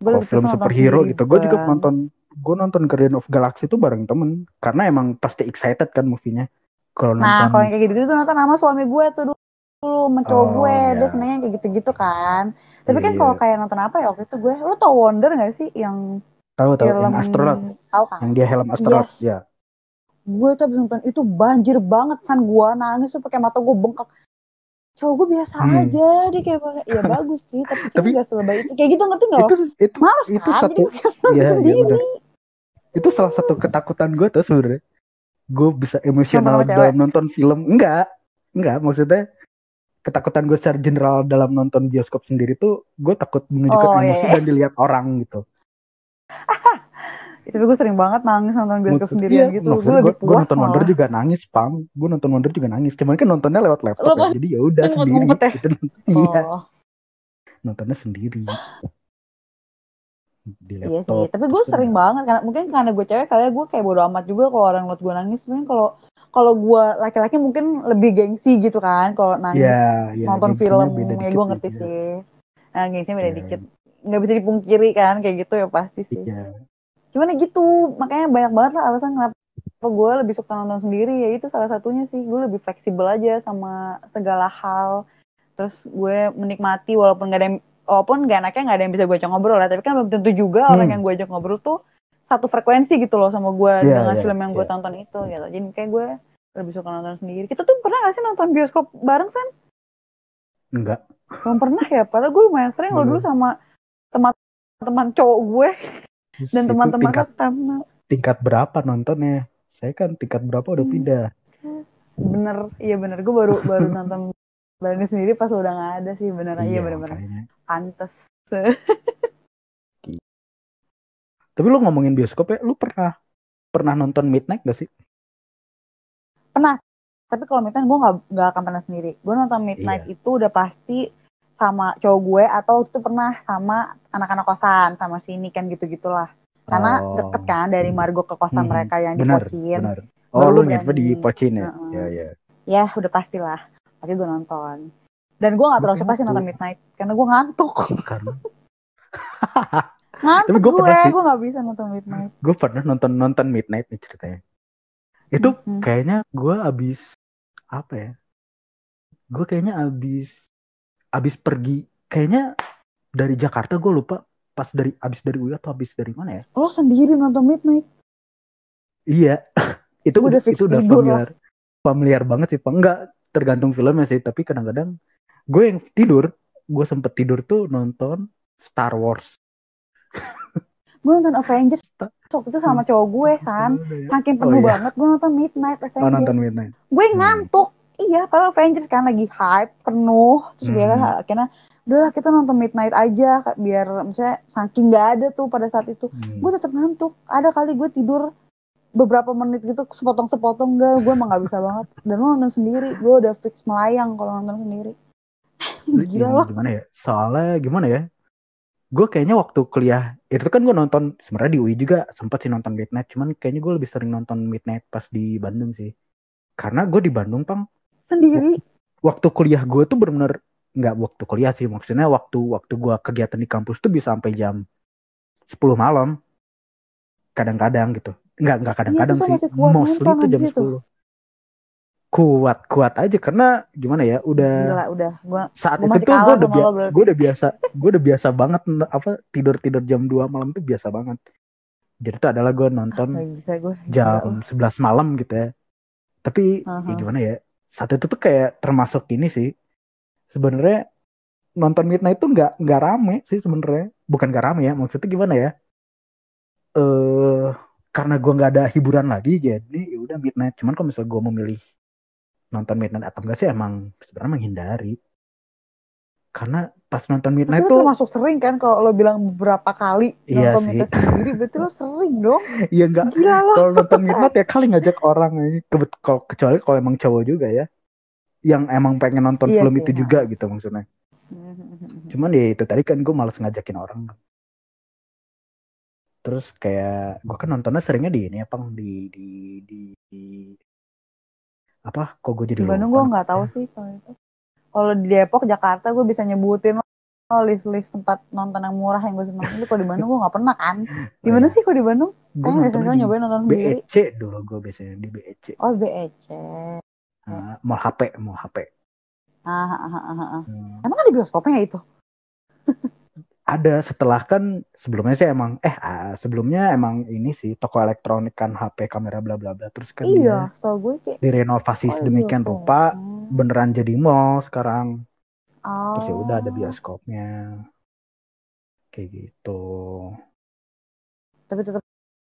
Kalau film superhero gitu gue juga nonton gue nonton Guardian of Galaxy itu bareng temen karena emang pasti excited kan movie-nya kalau nah, nonton nah kalau yang kayak gitu tuh nonton sama suami gue tuh dulu mencoba oh, gue ya. dia senengnya kayak gitu-gitu kan tapi yeah. kan iya. kalau kayak nonton apa ya waktu itu gue lu tau Wonder gak sih yang tahu tahu yang astronaut tahu kan yang dia helm astronaut yes. ya gue tuh abis nonton itu banjir banget san gue nangis tuh pakai mata gue bengkak cowok gue biasa hmm. aja dia kayak ya bagus sih tapi kayak gak selebay itu. Kayak gitu ngerti gak itu itu Males, itu kan? satu ya, ya itu salah satu ketakutan gue tuh sebenarnya gue bisa emosional dalam nonton film. Enggak enggak. Maksudnya ketakutan gue secara general dalam nonton bioskop sendiri tuh gue takut menunjukkan oh, emosi iya. dan dilihat orang gitu tapi gue sering banget nangis nonton bioskop sendirian iya, gitu gue gue, gue nonton malah. Wonder juga nangis pam gue nonton Wonder juga nangis cuman kan nontonnya lewat laptop ya. jadi ya udah sendiri ya? gitu iya oh. nontonnya sendiri di laptop iya sih tapi gue sering banget karena mungkin karena gue cewek kali gue kayak bodo amat juga kalau orang liat gue nangis mungkin kalau kalau gue laki-laki mungkin lebih gengsi gitu kan kalau nangis yeah, yeah, nonton film ya gue ngerti sih, sih. nah gengsinya beda yeah. dikit nggak bisa dipungkiri kan kayak gitu ya pasti sih yeah cuman ya gitu makanya banyak banget lah alasan kenapa gue lebih suka nonton sendiri. Ya itu salah satunya sih gue lebih fleksibel aja sama segala hal. Terus gue menikmati walaupun gak ada yang walaupun gak enaknya gak ada yang bisa gue ajak ngobrol lah tapi kan belum tentu juga hmm. orang yang gue ajak ngobrol tuh satu frekuensi gitu loh sama gue yeah, dengan yeah, film yang yeah. gue tonton itu gitu. Jadi kayak gue lebih suka nonton sendiri. Kita tuh pernah gak sih nonton bioskop bareng san? Enggak belum pernah ya padahal gue lumayan sering lo dulu sama teman-teman cowok gue dan teman-teman tingkat, tingkat berapa nontonnya? Saya kan tingkat berapa? Udah hmm. pindah. Bener iya bener. Gue baru baru nonton bareng sendiri pas udah nggak ada sih bener. Iya, iya bener-bener. pantes. Tapi lu ngomongin bioskop ya lu pernah pernah nonton Midnight gak sih? Pernah. Tapi kalau Midnight gue nggak nggak akan pernah sendiri. Gue nonton Midnight iya. itu udah pasti sama cowok gue atau itu pernah sama anak-anak kosan sama sini kan gitu-gitulah. Karena oh. deket kan dari Margo ke kosan hmm. mereka yang di Pocin. oh lu nyewa di Pocin ya? Uh -uh. ya. Udah pastilah. Tapi gue nonton. Dan gue gak terlalu suka sih nonton Midnight karena gue ngantuk. Karena ngantuk tapi gue, gue, gue gak bisa nonton Midnight. Gue pernah nonton nonton Midnight nih ceritanya. Itu mm -hmm. kayaknya gue abis apa ya? Gue kayaknya abis abis pergi kayaknya dari Jakarta gue lupa pas dari abis dari UI atau abis dari mana ya lo sendiri nonton Midnight iya itu udah itu udah familiar lah. familiar banget sih enggak tergantung filmnya sih tapi kadang-kadang gue yang tidur gue sempet tidur tuh nonton Star Wars gue nonton Avengers waktu itu sama cowok gue san ya? saking oh, penuh oh, iya. banget gue nonton Midnight Avengers oh, nonton Midnight gue hmm. ngantuk hmm. Iya kalau Avengers kan lagi hype penuh terus hmm. dia kan akhirnya udahlah kita nonton Midnight aja biar misalnya saking nggak ada tuh pada saat itu. Hmm. gue tetap ngantuk ada kali gue tidur beberapa menit gitu sepotong-sepotong gak gue emang gak bisa banget. Dan lo nonton sendiri gue udah fix melayang kalau nonton sendiri. Gila loh. gimana ya? Soalnya gimana ya? Gue kayaknya waktu kuliah itu kan gue nonton sebenarnya di UI juga sempat sih nonton Midnight cuman kayaknya gue lebih sering nonton Midnight pas di Bandung sih. Karena gue di Bandung pang sendiri. Waktu kuliah gue tuh benar-benar nggak waktu kuliah sih maksudnya waktu waktu gue kegiatan di kampus tuh bisa sampai jam 10 malam. Kadang-kadang gitu. Nggak nggak kadang-kadang iya, sih. mostly tuh jam sepuluh. Kuat kuat aja karena gimana ya udah Gila, udah. Gua, saat gua itu tuh gue udah gue udah biasa gue udah biasa banget apa tidur tidur jam 2 malam tuh biasa banget. Jadi itu adalah gue nonton ah, bisa gua. jam sebelas malam gitu ya. Tapi uh -huh. ya gimana ya saat itu tuh kayak termasuk ini sih. Sebenarnya nonton midnight itu nggak nggak rame sih sebenarnya. Bukan nggak rame ya maksudnya gimana ya? Eh uh, karena gue nggak ada hiburan lagi jadi ya udah midnight. Cuman kalau misalnya gue memilih nonton Midnight atau enggak sih emang sebenarnya menghindari karena pas nonton Midnight Tapi tuh termasuk sering kan kalau lo bilang beberapa kali iya nonton Midnight sendiri berarti lo sering dong. Iya enggak kalau nonton Midnight ya kali ngajak orang aja. Kalau kecuali kalau emang cowok juga ya. Yang emang pengen nonton iya film sih, itu ya. juga gitu maksudnya. Cuman ya itu tadi kan gue males ngajakin orang. Terus kayak gue kan nontonnya seringnya di ini apa di di di, di apa? Kok gue jadi di Bandung gue nggak tahu sih kalau itu kalau di Depok Jakarta gue bisa nyebutin oh, list-list tempat nonton yang murah yang gue seneng. Tapi kalau di Bandung gue nggak pernah kan? Di mana sih kalau di Bandung? Kayaknya biasanya nyobain nonton sendiri. BEC dulu gue biasanya di BEC oh BEC nah, mau HP mau HP ah, ah, ah, ah, ah. Hmm. emang ada bioskopnya itu ada setelah kan sebelumnya sih emang eh ah, sebelumnya emang ini sih toko elektronik kan HP kamera bla bla bla terus kan iya so gue kayak direnovasi oh, sedemikian iya, rupa beneran jadi mall sekarang. Oh. terus ya udah ada oh. bioskopnya. Kayak gitu. Tapi tetap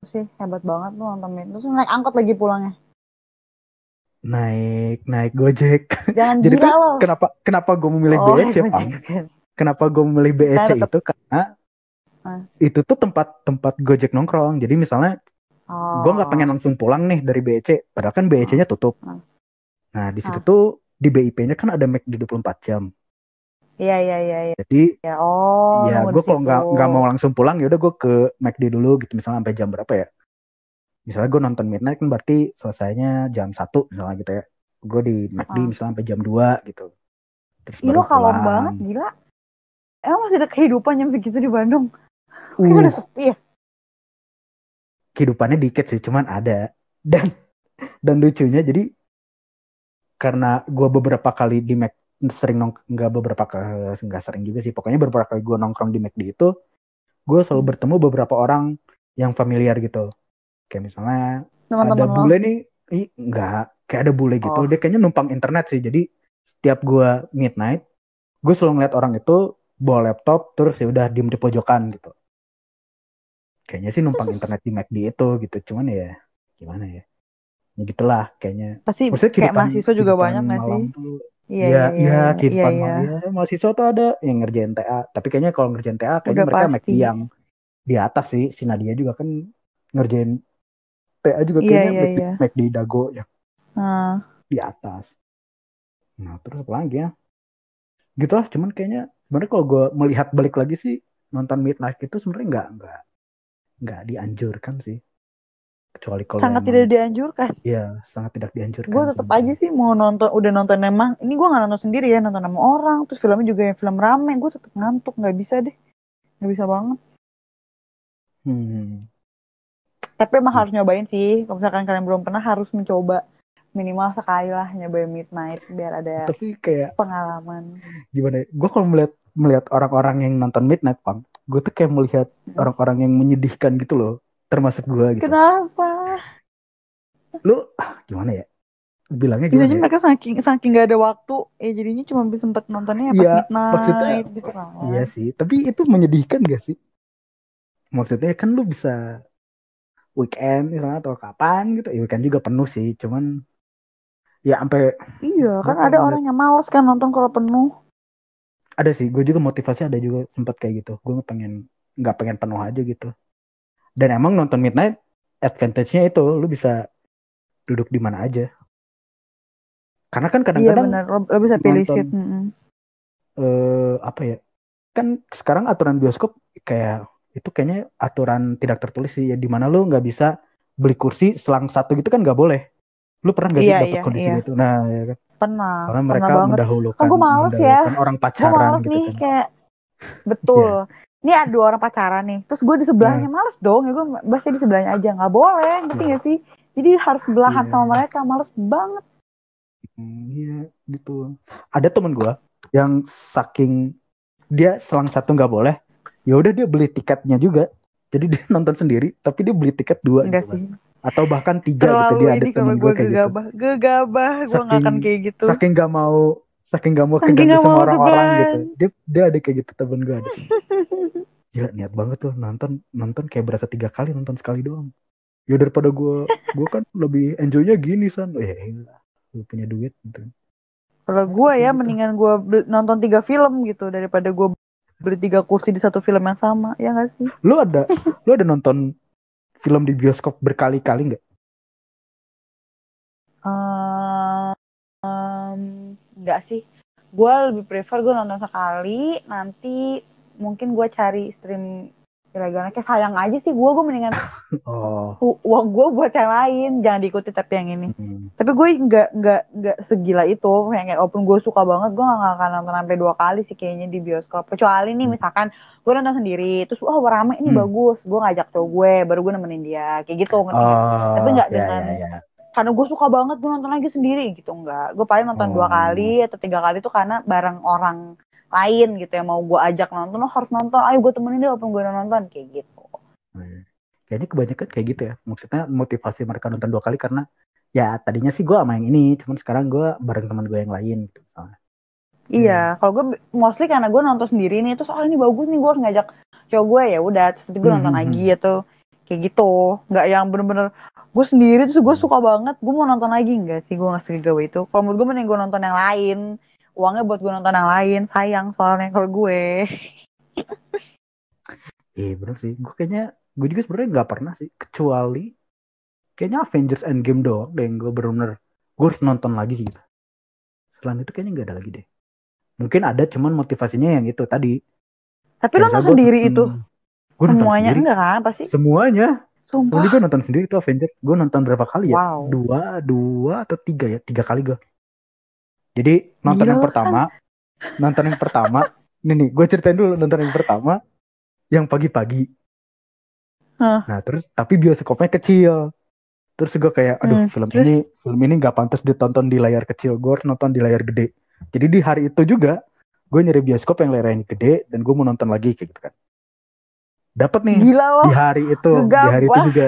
sih hebat banget tuh nonton terus naik angkot lagi pulangnya? Naik naik gojek. Jangan jadi kan loh. kenapa kenapa gue memilih oh, gojek? Ya kenapa gue memilih BEC itu karena uh. itu tuh tempat tempat Gojek nongkrong. Jadi misalnya oh. gue nggak pengen langsung pulang nih dari BEC, padahal kan BEC-nya tutup. Uh. Nah di situ uh. tuh di BIP-nya kan ada Mac di 24 jam. Iya iya iya. Ya. Jadi ya oh. Ya gue kalau nggak nggak mau langsung pulang ya udah gue ke McD dulu gitu misalnya sampai jam berapa ya? Misalnya gue nonton midnight kan berarti selesainya jam satu misalnya gitu ya. Gue di McD uh. misalnya sampai jam 2 gitu. Terus Ih, baru kalau banget gila emang masih ada kehidupan yang begitu di Bandung? Uh. udah sepi ya? Kehidupannya dikit sih, cuman ada. Dan dan lucunya jadi karena gue beberapa kali di Mac sering nong nggak beberapa kali nggak sering juga sih pokoknya beberapa kali gue nongkrong di McD itu gue selalu hmm. bertemu beberapa orang yang familiar gitu kayak misalnya Teman -teman ada lo. bule nih ih, enggak kayak ada bule gitu oh. dia kayaknya numpang internet sih jadi setiap gue midnight gue selalu ngeliat orang itu bawa laptop terus ya udah diem di pojokan gitu kayaknya sih numpang internet di McD itu gitu cuman ya gimana ya ya gitulah kayaknya pasti Maksudnya kayak mahasiswa juga banyak nggak sih Iya, iya, iya, iya, iya, iya. mahasiswa tuh ada yang ngerjain TA. Tapi kayaknya kalau ngerjain TA, kayaknya Udah mereka McD yang di atas sih. Si Nadia juga kan ngerjain TA juga kayaknya iya, iya. McD Dago yang uh. di atas. Nah, terus apa lagi ya? Gitu lah, cuman kayaknya sebenarnya kalau gue melihat balik lagi sih nonton Midnight itu sebenarnya nggak nggak nggak dianjurkan sih. Kecuali kalau sangat emang, tidak dianjurkan. Iya sangat tidak dianjurkan gue tetap aja sih mau nonton udah nonton emang ini gue nggak nonton sendiri ya nonton sama orang terus filmnya juga yang film rame gue tetap ngantuk nggak bisa deh. Nggak bisa banget. Hmm. tapi emang hmm. harus nyobain sih kalau misalkan kalian belum pernah harus mencoba. Minimal sekali lah nyobain midnight biar ada tapi kayak pengalaman. gimana ya gue kalau melihat melihat orang-orang yang nonton Midnight Punk, gue tuh kayak melihat hmm. orang-orang yang menyedihkan gitu loh, termasuk gue gitu. Kenapa? Lu gimana ya? Bilangnya gimana? Biasanya ya? mereka saking saking gak ada waktu, ya jadinya cuma bisa sempat nontonnya pas ya, Midnight maksudnya, gitu kan. Iya sih, tapi itu menyedihkan gak sih? maksudnya kan lu bisa weekend misalnya atau kapan gitu ya weekend juga penuh sih cuman ya sampai iya kan ada orang yang males kan nonton kalau penuh ada sih gue juga motivasi ada juga sempat kayak gitu. Gue pengen nggak pengen penuh aja gitu. Dan emang nonton midnight advantage-nya itu lu bisa duduk di mana aja. Karena kan kadang-kadang iya benar lo, bisa pilih seat mm -hmm. uh, apa ya kan sekarang aturan bioskop kayak itu kayaknya aturan tidak tertulis sih ya di mana lu nggak bisa beli kursi selang satu gitu kan nggak boleh. Lu pernah nggak sih iya, dapat iya, kondisi iya. itu nah ya kan pernah soalnya mereka pernah mendahulukan kan gue males ya orang pacaran males gitu nih kan. kayak betul yeah. ini ada dua orang pacaran nih terus gue di sebelahnya nah. males dong ya gue bahasnya di sebelahnya aja nggak boleh ngerti yeah. gak sih jadi harus belahan yeah. sama mereka males banget hmm, iya gitu ada temen gue yang saking dia selang satu nggak boleh ya udah dia beli tiketnya juga jadi dia nonton sendiri tapi dia beli tiket dua Enggak gitu sih. Atau bahkan tiga Terlalu gitu dia ada temen gue kayak gegabah. gitu. gegabah. Gue gak akan kayak gitu. saking gak mau saking gak mau saking keganggu sama orang-orang gitu. Dia dia ada kayak gitu temen gue ada. Gila niat banget tuh. Nonton nonton kayak berasa tiga kali nonton sekali doang. Ya daripada gue gue kan lebih enjoynya gini san. Ya lu punya duit gitu. Kalau gue ya mendingan gue nonton tiga film gitu daripada gue beli tiga kursi di satu film yang sama. Ya gak sih? Lu ada lu ada nonton film di bioskop berkali-kali nggak? Um, nggak sih. Gue lebih prefer gue nonton sekali nanti mungkin gue cari stream ilegalnya kayak sayang aja sih gue gue mendingan oh. uang gue buat yang lain jangan diikuti tapi yang ini hmm. tapi gue nggak nggak nggak segila itu kayak walaupun gue suka banget gue nggak akan nonton sampai dua kali sih kayaknya di bioskop kecuali nih hmm. misalkan gue nonton sendiri terus wah oh, rame ini hmm. bagus gue ngajak cowok gue baru gue nemenin dia kayak gitu oh, tapi nggak ya, dengan ya, ya. karena gue suka banget gue nonton lagi sendiri gitu enggak gue paling nonton oh. dua kali atau tiga kali tuh karena bareng orang lain gitu yang mau gue ajak nonton lo harus nonton ayo gue temenin deh walaupun gue nonton kayak gitu hmm. kayaknya kebanyakan kayak gitu ya maksudnya motivasi mereka nonton dua kali karena ya tadinya sih gue sama yang ini cuman sekarang gue bareng teman gue yang lain gitu iya hmm. kalau gue mostly karena gue nonton sendiri nih terus oh ini bagus nih gue harus ngajak cowok gue ya udah terus gue hmm. nonton hmm, lagi hmm. atau kayak gitu nggak yang bener-bener gue sendiri terus gue suka banget gue mau nonton lagi enggak sih gue nggak segawe itu kalau menurut gue mending gue nonton yang lain uangnya buat gue nonton yang lain sayang soalnya kalau gue eh bener sih gue kayaknya gue juga sebenarnya nggak pernah sih kecuali kayaknya Avengers Endgame doang deh yang gue bener-bener gue harus nonton lagi gitu selain itu kayaknya nggak ada lagi deh mungkin ada cuman motivasinya yang itu tadi tapi lo nonton sendiri itu gue semuanya nonton enggak kan pasti semuanya Sumpah. gue nonton sendiri itu Avengers. Gue nonton berapa kali ya? Wow. Dua, dua atau tiga ya? Tiga kali gue. Jadi nonton Gila yang pertama, kan? nonton yang pertama, ini nih, gue ceritain dulu nonton yang pertama, yang pagi-pagi. Huh. Nah terus tapi bioskopnya kecil. Terus gue kayak, aduh hmm, film terus? ini film ini nggak pantas ditonton di layar kecil, gue harus nonton di layar gede. Jadi di hari itu juga gue nyari bioskop yang layarnya gede dan gue mau nonton lagi kayak gitu kan. Dapat nih Gila loh. di hari itu, Gegabah. di hari itu juga.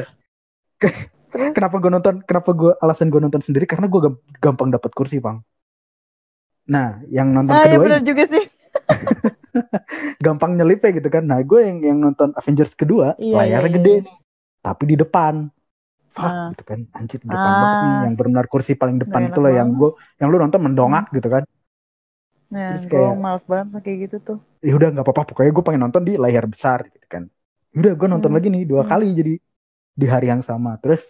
kenapa gue nonton? Kenapa gue alasan gue nonton sendiri? Karena gue gampang dapat kursi, bang. Nah, yang nonton ah, kedua ya juga sih. gampang nyelip ya gitu kan. Nah, gue yang yang nonton Avengers kedua, iya, layarnya iya, gede iya. nih. Tapi di depan. Fuck, ah. gitu kan. Anjir, di depan ah. banget nih. Yang benar kursi paling depan itu lah yang gue yang lu nonton mendongak hmm. gitu kan. Nah, Terus kayak males banget kayak gitu tuh. Ya udah nggak apa-apa, pokoknya gue pengen nonton di layar besar gitu kan. Ya udah gue nonton hmm. lagi nih dua hmm. kali jadi di hari yang sama. Terus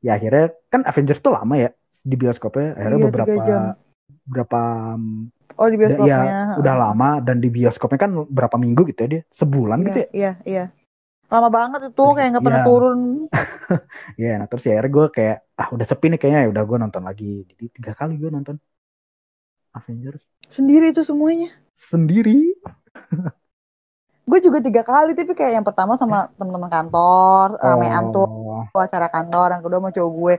ya akhirnya kan Avengers tuh lama ya di bioskopnya akhirnya iya, beberapa berapa Oh di bioskopnya. Ya, udah lama dan di bioskopnya kan berapa minggu gitu ya dia? Sebulan iya, gitu ya? Iya, iya. Lama banget itu terus, kayak nggak pernah ya. turun. Iya, nah terus ya akhirnya gue kayak ah udah sepi nih kayaknya ya udah gue nonton lagi. Jadi tiga kali gue nonton Avengers. Sendiri itu semuanya? Sendiri. gue juga tiga kali tapi kayak yang pertama sama teman-teman kantor, oh. ramean tuh acara kantor, yang kedua sama cowok gue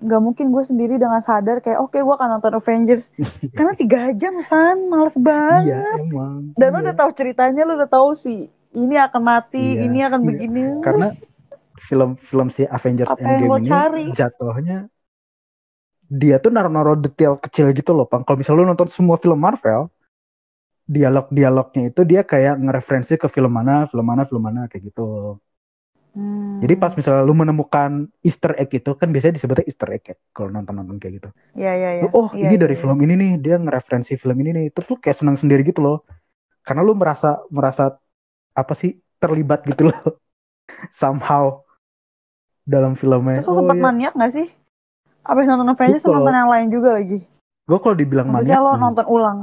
nggak mungkin gue sendiri dengan sadar kayak oke okay, gue akan nonton Avengers karena tiga jam kan males banget iya, emang. dan iya. lo udah tahu ceritanya lo udah tahu sih ini akan mati iya, ini akan iya. begini karena film-film si Avengers Apa Endgame ini cari? jatuhnya dia tuh naruh-naruh detail kecil gitu loh pang kalau misalnya lo nonton semua film Marvel dialog-dialognya itu dia kayak ngereferensi ke film mana film mana film mana kayak gitu Hmm. Jadi pas misalnya lu menemukan Easter egg itu kan biasanya disebutnya Easter egg ya kalau nonton-nonton kayak gitu. Iya iya iya. Oh ya, ini ya, dari ya. film ini nih dia ngereferensi film ini nih. Terus lu kayak senang sendiri gitu loh. Karena lu merasa merasa apa sih terlibat gitu loh. Somehow dalam filmnya. Terus lu oh, sempat ya. maniak gak sih? Abis nonton Avengers sama nonton yang lain juga lagi? Gue kalau dibilang Maksudnya maniak. lo nonton ulang?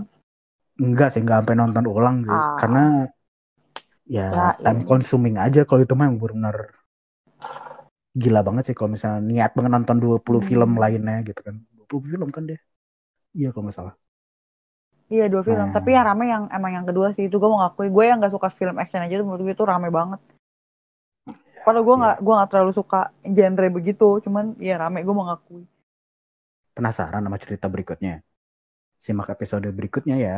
Enggak sih, enggak sampai nonton ulang sih. Ah. Karena ya, ya time iya. consuming aja kalau itu mah yang benar gila banget sih kalau misalnya niat banget nonton 20 hmm. film lainnya gitu kan 20 film kan deh iya kalau nggak salah iya dua film nah. tapi yang rame yang emang yang kedua sih itu gue mau ngakui gue yang gak suka film action aja menurut gue itu rame banget Padahal gue nggak ya. gue nggak terlalu suka genre begitu, cuman ya rame gue mau ngakui. Penasaran sama cerita berikutnya? Simak episode berikutnya ya.